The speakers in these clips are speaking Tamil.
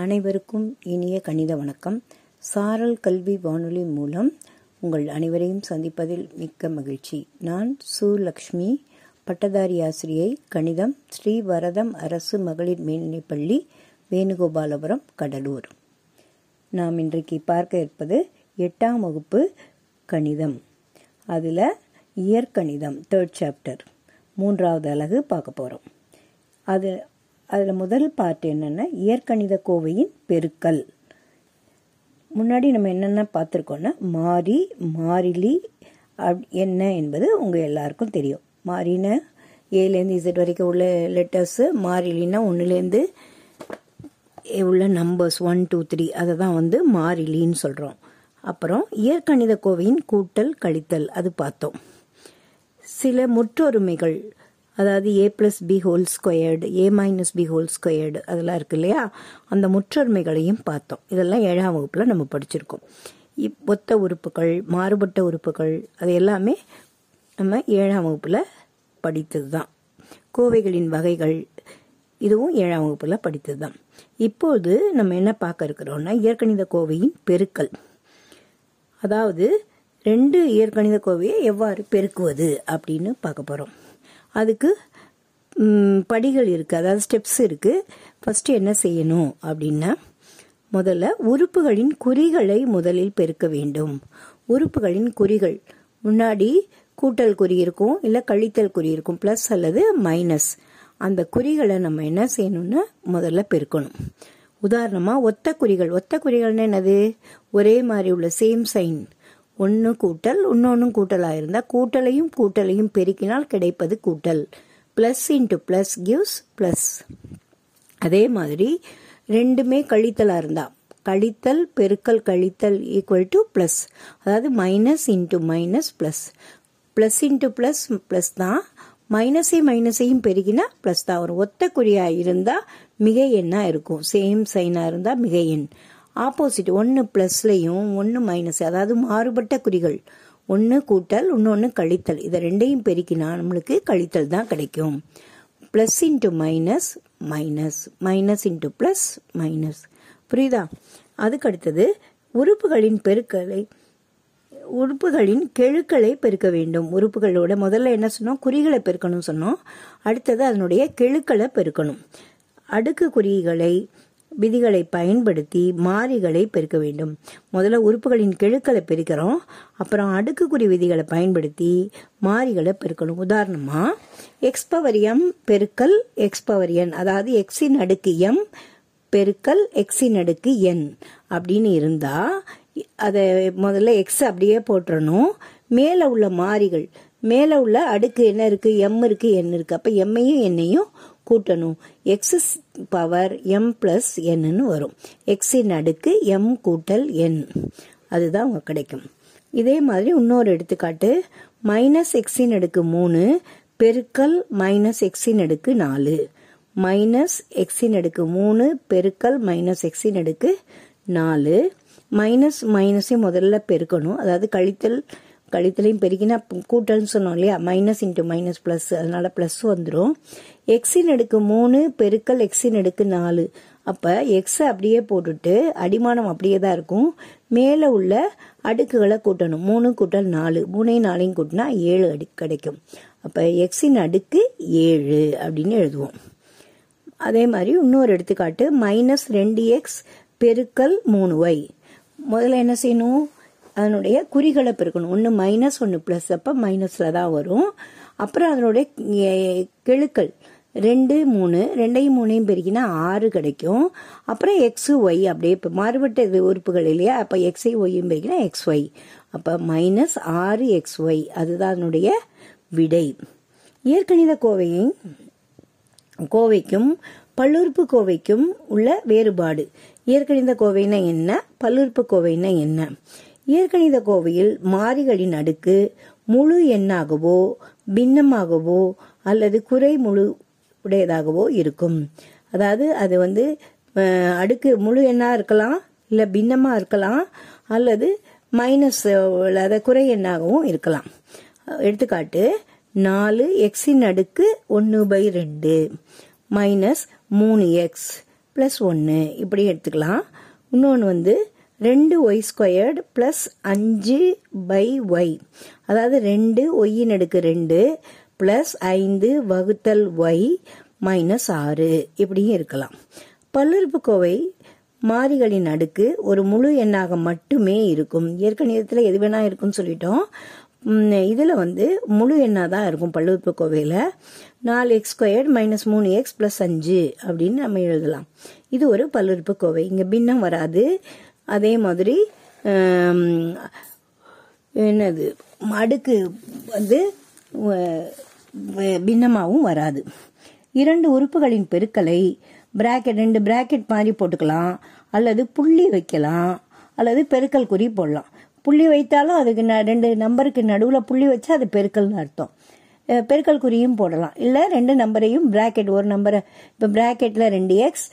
அனைவருக்கும் இனிய கணித வணக்கம். சாரல் கல்வி வானொலி மூலம் உங்கள் அனைவரையும் சந்திப்பதில் மிக்க மகிழ்ச்சி. நான் சு லக்ஷ்மி பட்டதாரி ஆசிரியை கணிதம் ஸ்ரீ வரதம் அரசு மகளிர் மேல்நிலைப்பள்ளி வேணுகோபாலபுரம் கடலூர். நாம் இன்றைக்கு பார்க்க இருப்பது எட்டாம் வகுப்பு கணிதம். அதில் இயற்கணிதம் தேர்ட் சாப்டர் மூன்றாவது அலகு பார்க்க போகிறோம் அது அதில் முதல் பார்ட் என்னென்னா இயற்கணித கோவையின் பெருக்கல். முன்னாடி நம்ம என்னென்ன பார்த்துருக்கோன்னா மாறி மாறிலி அப் என்ன என்பது உங்கள் எல்லாருக்கும் தெரியும். மாறின ஏலேருந்து இசட் வரைக்கும் உள்ள லெட்டர்ஸு மாறிலின்னா ஒன்றுலேருந்து உள்ள நம்பர்ஸ் ஒன் டூ த்ரீ அதை தான் வந்து மாறிலின்னு சொல்கிறோம் அப்புறம் இயற்கணித கோவையின் கூட்டல் கழித்தல் அது பார்த்தோம். சில முற்றொருமைகள் அதாவது A plus B whole squared A minus B whole squared அதெல்லாம் இருக்கு இல்லையா? அந்த முற்றொருமைகளையும் பார்த்தோம். இதெல்லாம் ஏழாம் வகுப்பில் நம்ம படிச்சிருக்கோம். இப் ஒத்த உறுப்புகள் மாறுபட்ட உறுப்புகள் அது எல்லாமே நம்ம ஏழாம் வகுப்பில் படித்தது தான் கோவைகளின் வகைகள் இதுவும் ஏழாம் வகுப்பில் படித்தது தான் இப்போது நம்ம என்ன பார்க்க இருக்கிறோம்னா இயற்கணித கோவையின் பெருக்கல். அதாவது ரெண்டு இயற்கணித கோவையை எவ்வாறு பெருக்குவது அப்படின்னு பார்க்க போகிறோம் அதுக்கு படிகள் இருக்குது அதாவது ஸ்டெப்ஸ் இருக்குது ஃபஸ்ட்டு என்ன செய்யணும் அப்படின்னா முதல்ல உறுப்புகளின் குறிகளை முதலில் பெருக்க வேண்டும். உறுப்புகளின் குறிகள். முன்னாடி கூட்டல் குறி இருக்கும் இல்லை கழித்தல் குறி இருக்கும். ப்ளஸ் அல்லது மைனஸ் அந்த குறிகளை நம்ம என்ன செய்யணும்னா முதல்ல பெருக்கணும். உதாரணமாக ஒத்த குறிகள். ஒத்த குறிகள்னு என்னது? ஒரே மாதிரி உள்ள சேம் சைன் ஒன்று கூட்டல் இன்னொன்றும் கூட்டலாக இருந்தால் கூட்டலையும் கூட்டலையும் பெருக்கினால் கிடைப்பது கூட்டல். Plus into plus gives plus அதே மாதிரி ரெண்டுமே கழித்தலாக இருந்தால் கழித்தல் பெருக்கல் கழித்தல் ஈக்குவல் டு ப்ளஸ் அதாவது minus into minus plus plus into plus plus தான் மைனஸையும் மைனஸையும் பெருகினா ப்ளஸ் தான் ஒரு ஒத்த குறியாக இருந்தால் மிக எண்ணாக இருக்கும். சேம் சைனாக இருந்தால் மிக எண். ஆப்போசிட் ஒன்று ப்ளஸ்லையும் ஒன்று மைனஸ் அதாவது மாறுபட்ட குறிகள். ஒன்று கூட்டல் இன்னொன்று கழித்தல். இதை ரெண்டையும் பெருக்கினா நம்மளுக்கு கழித்தல் தான் கிடைக்கும். Plus into minus minus minus into plus minus புரியுதா? அதுக்கு அடுத்தது உறுப்புகளின் பெருக்களை உறுப்புகளின் கெழுக்களை பெருக்க வேண்டும். உறுப்புகளோட முதல்ல என்ன சொன்னோம்? குறிகளை பெருக்கணும் சொன்னோம். அடுத்தது அதனுடைய கெழுக்களை பெருக்கணும். அடுக்கு குறிகளை விதிகளை பயன்படுத்தி மாறிகளை பெருக்க வேண்டும். முதல்ல உறுப்புகளின் கெழுக்களை பெருக்கிறோம். அப்புறம் அடுக்குக்குறி விதிகளை பயன்படுத்தி மாறிகளை பெருக்கணும். உதாரணமா எக்ஸ் பவர் எம் பெருக்கல் எக்ஸ் பவர் என் அதாவது எக்ஸின் அடுக்கு எம் பெருக்கல் எக்ஸின் அடுக்கு என் அப்படின்னு இருந்தா அதை முதல்ல எக்ஸ் அப்படியே போட்டுறணும். மேலே உள்ள மாறிகள் மேலே உள்ள அடுக்கு என்ன இருக்கு? எம் இருக்கு என் இருக்கு. அப்போ எம்மையும் என்னையும் கூட்டணும். எக்ஸஸ் பவர் எம் பிளஸ் என்னன்னு வரும். எக்ஸின் அடுக்கு எம் கூட்டல் என் அதுதான் கிடைக்கும். இதே மாதிரி இன்னொரு எடுத்துக்காட்டு. மைனஸ் எக்ஸின் அடுக்கு மூணு பெருக்கல் மைனஸ் எக்ஸின் அடுக்கு நாலு. மைனஸ் எக்ஸின் அடுக்கு மூணு பெருக்கல் மைனஸ் எக்ஸின் அடுக்கு நாலு. மைனஸ் மைனஸையும் முதல்ல பெருக்கணும். அதாவது கழித்தல் கழித்துலையும் பெருக்கினா கூட்டல்னு சொன்னோம் இல்லையா? மைனஸ் இன்ட்டு மைனஸ் ப்ளஸ் அதனால ப்ளஸ் வந்துடும் எக்ஸின் எடுக்கு மூணு பெருக்கல் எக்ஸின் எடுக்கு நாலு. அப்போ எக்ஸை அப்படியே போட்டுட்டு அடிமானம் அப்படியே தான் இருக்கும். மேலே உள்ள அடுக்குகளை கூட்டணும். மூணு கூட்டல் நாலு. மூணையும் நாலையும் கூட்டினா ஏழு அடுக்கு கிடைக்கும். அப்போ எக்ஸின் அடுக்கு ஏழு அப்படின்னு எழுதுவோம். அதே மாதிரி இன்னொரு எடுத்துக்காட்டு மைனஸ் ரெண்டு எக்ஸ் பெருக்கல் மூணு ஒய் முதல்ல என்ன செய்யணும்? அதனுடைய குறிகளை பெருக்கணும். ஒன்று மைனஸ் ஒன்று ப்ளஸ் அப்போ மைனஸில் தான் வரும். அப்புறம் அதனுடைய கெழுக்கள். ரெண்டு மூணு. ரெண்டையும் மூணையும் பெருக்கினா ஆறு கிடைக்கும். அப்புறம் எக்ஸு ஒய் அப்படியே இப்போ மாறுபட்ட உறுப்புகள் இல்லையா? அப்போ எக்ஸை ஒய்யும் பெருக்கினா எக்ஸ் ஒய் அப்போ மைனஸ் ஆறு எக்ஸ் ஒய் அதுதான் அதனுடைய விடை. இயற்கணித கோவையை கோவைக்கும் பல்லுறுப்பு கோவைக்கும் உள்ள வேறுபாடு. இயற்கணித கோவைனா என்ன? பல்லுறுப்பு கோவைனா என்ன? இயற்கணித கோவையில் மாறிகளின் அடுக்கு முழு எண்ணாகவோ பின்னமாகவோ அல்லது குறை முழு உடையதாகவோ இருக்கும். அதாவது அது வந்து அடுக்கு முழு எண்ணா இருக்கலாம் இல்லை பின்னமா இருக்கலாம் அல்லது மைனஸ் இல்லாத குறை எண்ணாகவும் இருக்கலாம். எடுத்துக்காட்டு நாலு எக்ஸின் அடுக்கு ஒன்று பை ரெண்டு மைனஸ் மூணு எக்ஸ் ப்ளஸ் ஒன்று இப்படி எடுத்துக்கலாம். இன்னொன்று வந்து ரெண்டு ஒய் ஸ்கொயர்டு ப்ளஸ் அஞ்சு பை ஒய் அதாவது ரெண்டு ஒய்யின் அடுக்கு ரெண்டு ப்ளஸ் ஐந்து வகுத்தல் ஒய் மைனஸ் ஆறு. இப்படியும் இருக்கலாம். பல்லுறுப்புக்கோவை மாறிகளின் அடுக்கு ஒரு முழு எண்ணாக மட்டுமே இருக்கும். இயற்கணிதத்தில் எது வேணா இருக்குன்னு சொல்லிட்டோம். இதில் வந்து முழு எண்ணாக தான் இருக்கும் பல்லுறுப்புக்கோவையில் நாலு எக்ஸ் ஸ்கொயர்ட் மைனஸ் மூணு எக்ஸ் ப்ளஸ் அஞ்சு அப்படின்னு நம்ம எழுதலாம். இது ஒரு பல்லுறுப்புக்கோவை இங்கே பின்னம் வராது. அதே மாதிரி என்னது அடுக்கு வந்து பின்னமாகவும் வராது. இரண்டு உறுப்புகளின் பெருக்கலை பிராக்கெட் ரெண்டு பிராக்கெட் மாதிரி போட்டுக்கலாம். அல்லது புள்ளி வைக்கலாம். அல்லது பெருக்கல் குறி போடலாம். புள்ளி வைத்தாலும் அதுக்கு ரெண்டு நம்பருக்கு நடுவில் புள்ளி வச்சா அது பெருக்கல்னு அர்த்தம். பெருக்கல் குறியும் போடலாம். இல்லை ரெண்டு நம்பரையும் பிராக்கெட் ஒரு நம்பரை இப்போ பிராக்கெட்டில் ரெண்டு எக்ஸ்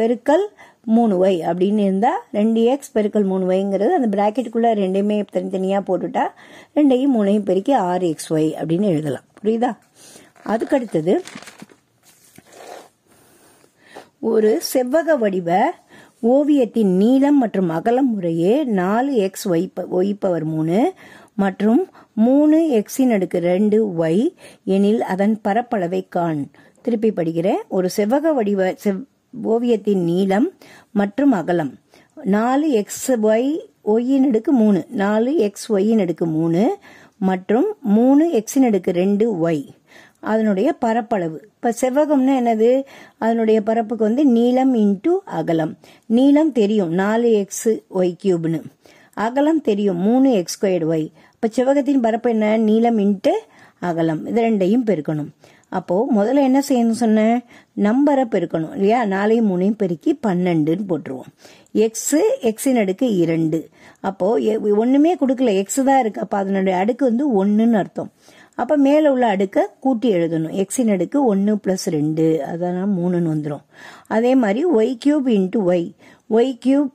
பெருக்கல் மூணு ஒய் அப்படின்னு இருந்தால் ரெண்டு எக்ஸ் பெருக்கல் மூணு ஒய்ங்கிறது அந்த பிராக்கெட்டுக்குள்ளே ரெண்டையுமே தனித்தனியாக போட்டுட்டா ரெண்டையும் மூணையும் பெருக்கி ஆறு எக்ஸ் ஒய் அப்படின்னு எழுதலாம். புரியுதா? அதுக்கடுத்தது ஒரு செவ்வக வடிவ ஓவியத்தின் நீளம் மற்றும் அகலம் முறையே நாலு எக்ஸ் ஒய் ஒய் பவர் மூணு மற்றும் மூணு எக்ஸின் அடுக்கு ரெண்டு ஒய் எனில் அதன் பரப்பளவை காண். திருப்பி படிக்கிறேன். ஒரு செவ்வக வடிவ செவ் ஓவியத்தின் நீளம் மற்றும் அகலம். நாலு எக்ஸ் ஒய் ஒய்யின் அடுக்கு மூணு. நாலு எக்ஸ் ஒய்யின் அடுக்கு மூணு மற்றும் மூணு எக்ஸின் அடுக்கு ரெண்டு ஒய் அதனுடைய பரப்பளவு. இப்போ செவ்வகம்னா என்னது? அதனுடைய பரப்புக்கு வந்து நீளம் இன்ட்டு அகலம். நீளம் தெரியும். நாலு எக்ஸ் ஒய் கியூப்னு அகலம் தெரியும். மூணு எக்ஸ் ஸ்கொயர்டு ஒய் இப்போ செவ்வகத்தின் பரப்பு என்ன? நீளம் இன்ட்டு அகலம். இது ரெண்டையும் பெருக்கணும். அப்போ முதல்ல என்ன செய்யணும் சொன்னேன் நம்பரை பெருக்கணும் இல்லையா? நாலையும் மூணையும் பெருக்கி பன்னெண்டுன்னு போட்டுருவோம். எக்ஸு எக்ஸின் அடுக்கு இரண்டு. அப்போ ஒண்ணுமே கொடுக்கல. எக்ஸ் தான் இருக்கு. அப்போ அதனுடைய அடுக்கு வந்து ஒன்றுன்னு அர்த்தம். அப்போ மேலே உள்ள அடுக்கை கூட்டி எழுதணும். எக்ஸின் அடுக்கு ஒன்று ப்ளஸ் ரெண்டு. அதனால் மூணுன்னு வந்துடும் அதே மாதிரி Y cube into Y Y cube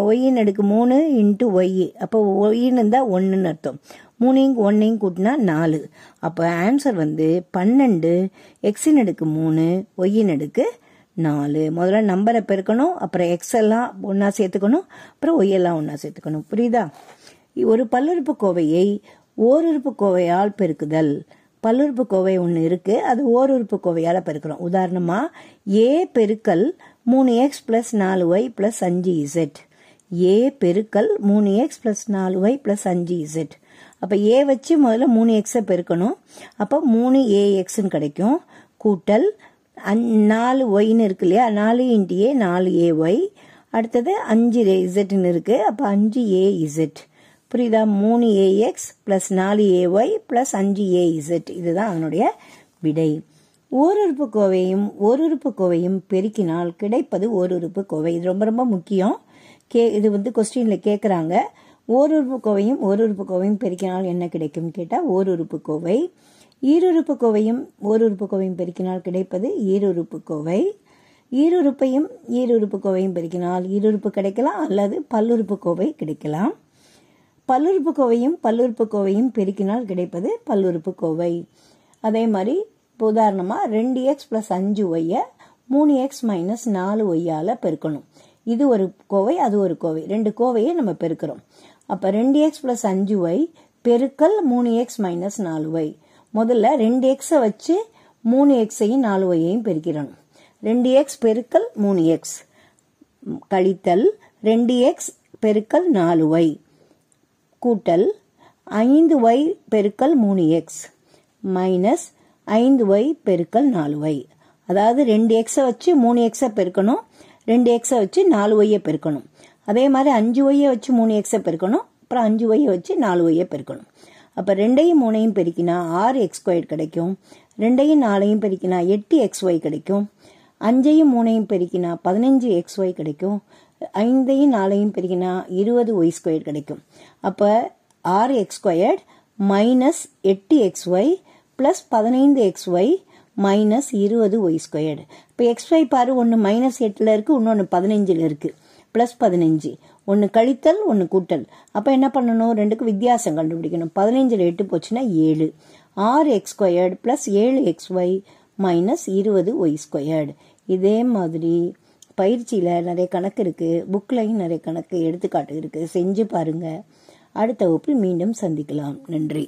ஒய்யின் அடுக்கு மூணு இன்ட்டு ஒய். அப்போ ஒய்ன்னு இருந்தால் ஒன்றுன்னு அர்த்தம். மூணையும் ஒன்னையும் கூட்டினா நாலு. அப்போ ஆன்சர் வந்து பன்னெண்டு எக்ஸின் அடுக்கு மூணு ஒய்யின் அடுக்கு நாலு. முதல்ல நம்பரை பெருக்கணும் அப்புறம் எக்ஸ் எல்லாம் ஒன்றா சேர்த்துக்கணும். அப்புறம் ஒய் எல்லாம் ஒன்றா சேர்த்துக்கணும். புரியுதா? ஒரு பல்லுறுப்பு கோவையை ஓருறுப்பு கோவையால் பெருக்குதல். பல்லுறுப்பு கோவை ஒன்று இருக்கு. அது ஓருறுப்புக்கோவையால் பெருக்கிறோம். உதாரணமா ஏ பெருக்கல் மூணு எக்ஸ் பிளஸ் நாலு ஒய் பிளஸ் அஞ்சு இசட் ஏ பெருக்கல் மூணு எக்ஸ் பிளஸ் நாலு ஒய் பிளஸ் அஞ்சு இசட் அப்போ ஏ வச்சு முதல்ல மூணு எக்ஸை பெருக்கணும். அப்போ மூணு ஏ எக்ஸ்ன்னு கிடைக்கும். கூட்டல் அந் நாலு ஒய்ன்னு இருக்கு இல்லையா? நாலு இன்ட்டு ஏ நாலு ஏ ஒய் அடுத்தது அஞ்சு இசட்னு இருக்கு. அப்போ அஞ்சு ஏ இசட் புரியுதா? மூணு ஏஎக்ஸ் பிளஸ் நாலு ஏஒய் பிளஸ் அஞ்சு ஏ இசட் இதுதான் அதனுடைய விடை. ஓருறுப்பு கோவையும் ஓருறுப்பு கோவையும் பெருக்கினால் கிடைப்பது ஓருறுப்பு கோவை. இது ரொம்ப ரொம்ப முக்கியம். கே இது வந்து கொஸ்டின்ல கேட்குறாங்க ஓருறுப்பு கோவையும் ஓருறுப்பு கோவையும் பெருக்கினால் என்ன கிடைக்கும் கேட்டால் ஓருறுப்பு கோவை. ஈருறுப்பு கோவையும் ஓருறுப்பு கோவையும் பெருக்கினால் கிடைப்பது ஈருறுப்பு கோவை. ஈருறுப்பையும் ஈருறுப்பு கோவையும் பெருக்கினால் ஈருறுப்பு கிடைக்கலாம் அல்லது பல்லுறுப்பு கோவை கிடைக்கலாம். பல்லுறுப்பு கோவையும் பல்லுறுப்பு கோவையும் பெருக்கினால் கிடைப்பது பல்லுறுப்பு கோவை. அதே மாதிரி இப்போ உதாரணமாக ரெண்டு எக்ஸ் ப்ளஸ் அஞ்சு ஒய்யை மூணு எக்ஸ் மைனஸ் நாலு ஒய்யால் பெருக்கணும். இது ஒரு கோவை அது ஒரு கோவை. ரெண்டு கோவையை நம்ம பெருக்கிறோம். அப்போ ரெண்டு எக்ஸ் ப்ளஸ் அஞ்சு ஒய் பெருக்கல் மூணு எக்ஸ் மைனஸ் நாலு ஒய் முதல்ல ரெண்டு எக்ஸை வச்சு மூணு எக்ஸையும் நாலு ஒய்யையும் பெருக்கிறணும். ரெண்டு எக்ஸ் பெருக்கல் மூணு எக்ஸ் கழித்தல் ரெண்டு எக்ஸ் பெருக்கல் நாலு ஒய் கூட்டல் ஐந்து ஒய் பெருக்கல் மூணு எக்ஸ் மைனஸ் ஐந்து ஒய் பெருக்கல் நாலு ஒய் அதாவது ரெண்டு எக்ஸை வச்சு மூணு எக்ஸை பெருக்கணும். ரெண்டு எக்ஸை வச்சு நாலு ஒய்யை பெருக்கணும். அதே மாதிரி அஞ்சு ஒய்யை வச்சு மூணு எக்ஸை பெருக்கணும். அப்புறம் அஞ்சு ஒய்யை வச்சு நாலு ஒய்யை பெருக்கணும். அப்போ ரெண்டையும் மூணையும் பெருக்கினா ஆறு எக்ஸ் ஸ்கொயர் கிடைக்கும். ரெண்டையும் நாலையும் பெருக்கினா எட்டு எக்ஸ் ஒய் கிடைக்கும். அஞ்சையும் மூணையும் பெருக்கினா பதினஞ்சு எக்ஸ் ஒய் கிடைக்கும். ஐந்தையும் நாலையும் பெருக்கினா இருபது ஒய் ஸ்கொயர் கிடைக்கும். அப்போ ஆறு எக்ஸ் ஸ்கொயர்ட் மைனஸ் எட்டு எக்ஸ் ஒய் ப்ளஸ் பதினைந்து எக்ஸ் ஒய் மைனஸ் இருபது ஒய் ஸ்கொயர்டு இப்போ எக்ஸ் ஒய் பாரு ஒன்று மைனஸ் எட்டில் இருக்குது இன்னொன்று பதினஞ்சில் இருக்குது ப்ளஸ் பதினஞ்சு. ஒன்று கழித்தல் ஒன்று கூட்டல். அப்போ என்ன பண்ணணும்? ரெண்டுக்கும் வித்தியாசம் கண்டுபிடிக்கணும். பதினஞ்சில் எட்டு போச்சுன்னா ஏழு. ஆறு எக்ஸ் ஸ்கொயர்டு ப்ளஸ் ஏழு எக்ஸ் ஒய் மைனஸ் இருபது ஒய் ஸ்கொயர்டு இதே மாதிரி பயிற்சியில் நிறைய கணக்கு இருக்குது புக்லையும் நிறைய கணக்கு எடுத்துக்காட்டு இருக்குது செஞ்சு பாருங்கள் அடுத்த வகுப்பில் மீண்டும் சந்திக்கலாம். நன்றி.